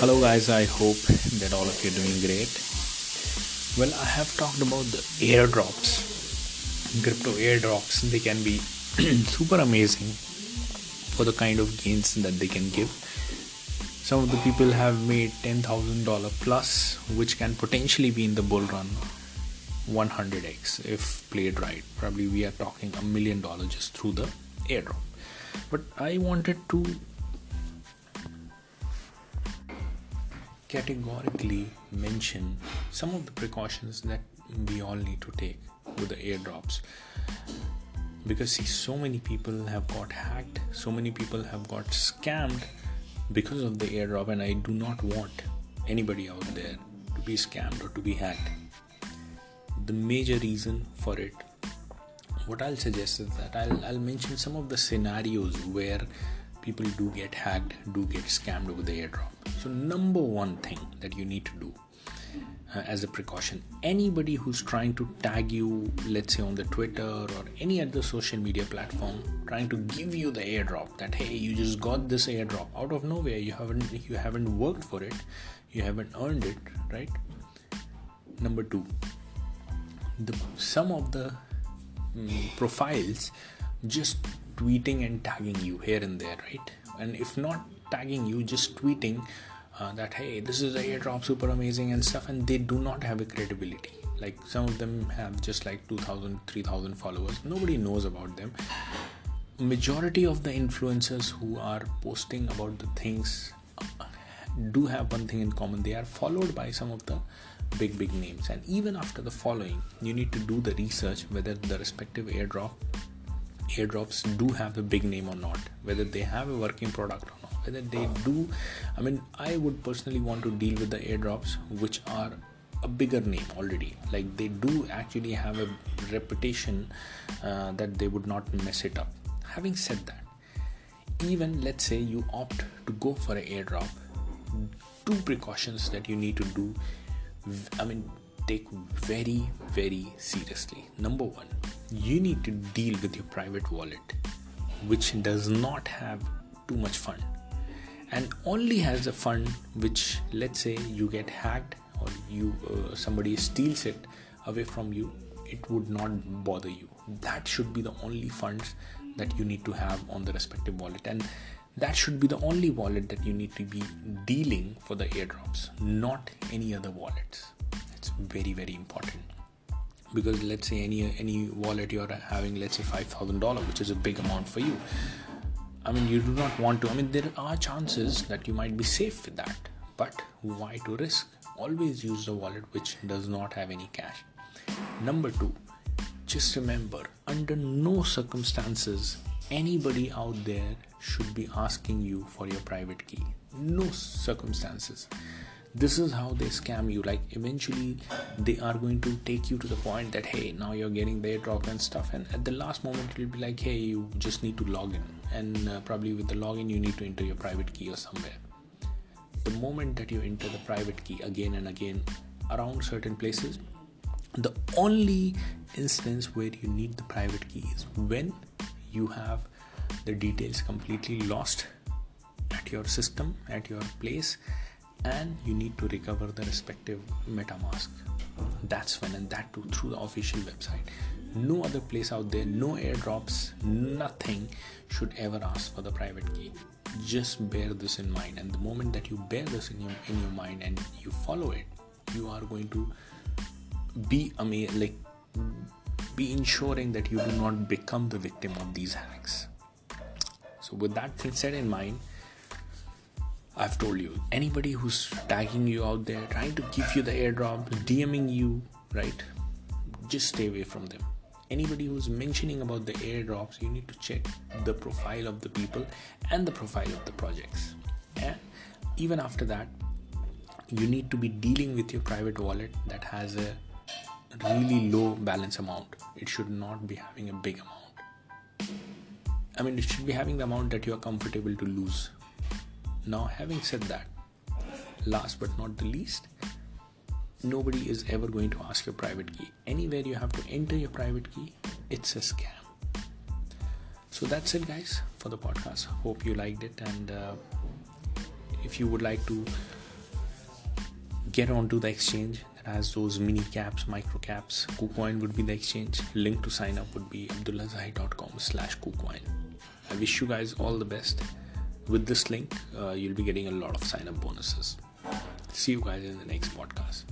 Hello, guys. I hope that all of you are doing great. Well, I have talked about the airdrops, crypto airdrops. They can be super amazing for the kind of gains that they can give. Some of the people have made $10,000 plus, which can potentially be in the bull run 100x if played right. Probably we are talking a million dollars just through the airdrop. But I wanted to categorically mention some of the precautions that we all need to take with the airdrops. Because see so many people have got hacked so many people have got scammed because of the airdrop and i do not want anybody out there to be scammed or to be hacked. The major reason for it what i'll suggest is that i'll, I'll mention some of the scenarios where people do get hacked, do get scammed over the airdrop. So, number one thing that you need to do uh, as a precaution anybody who's trying to tag you, let's say on the Twitter or any other social media platform, trying to give you the airdrop that hey, you just got this airdrop out of nowhere, you haven't you haven't worked for it, you haven't earned it, right? Number two, the some of the um, profiles just tweeting and tagging you here and there, right? And if not tagging you, just tweeting uh, that hey, this is airdrop, super amazing and stuff, and they do not have a credibility. Like some of them have just like 2,000, 3,000 followers. Nobody knows about them. Majority of the influencers who are posting about the things uh, do have one thing in common. They are followed by some of the big big names and even after the following you need to do the research whether the respective airdrop airdrops do have a big name or not whether they have a working product or not whether they do i mean i would personally want to deal with the airdrops which are a bigger name already. Like they do actually have a reputation uh, that they would not mess it up. Having said that even let's say you opt to go for an airdrop two precautions that you need to do i mean take very very seriously. Number one you need to deal with your private wallet which does not have too much fund and only has a fund which let's say you get hacked or you uh, somebody steals it away from you it would not bother you. That should be the only funds that you need to have on the respective wallet and that should be the only wallet that you need to be dealing for the airdrops not any other wallets. It's very very important because let's say any any wallet you're having let's say $5000 which is a big amount for you. I mean you do not want to i mean there are chances that you might be safe with that. But why to risk? Always use the wallet which does not have any cash. Number 2 just remember under no circumstances anybody out there should be asking you for your private key. No circumstances this is how they scam you. Like eventually they are going to take you to the point that hey now you're getting the airdrop and stuff. And at the last moment it'll be like hey you just need to log in. And uh, probably with the login you need to enter your private key or somewhere. The moment that you enter the private key again and again around certain places the only instance where you need the private key is when you have the details completely lost at your system at your place and you need to recover the respective metamask. That's when and that too through the official website. No other place out there no airdrops nothing should ever ask for the private key. Just bear this in mind. And the moment that you bear this in your in your mind and you follow it you are going to be ama- like be ensuring that you do not become the victim of these hacks. So with that set in mind I've told you, anybody who's tagging you out there, trying to give you the airdrop, DMing you, right? Just stay away from them. Anybody who's mentioning about the airdrops, you need to check the profile of the people and the profile of the projects. And even after that, you need to be dealing with your private wallet that has a really low balance amount. It should not be having a big amount. I mean, it should be having the amount that you are comfortable to lose now, having said that, last but not the least, nobody is ever going to ask your private key. Anywhere you have to enter your private key, it's a scam. So that's it, guys, for the podcast. Hope you liked it. And uh, if you would like to get onto the exchange that has those mini caps, micro caps. KuCoin would be the exchange. Link to sign up would be abdullahzahi.com slash KuCoin. I wish you guys all the best. With this link, uh, you'll be getting a lot of sign up bonuses. See you guys in the next podcast.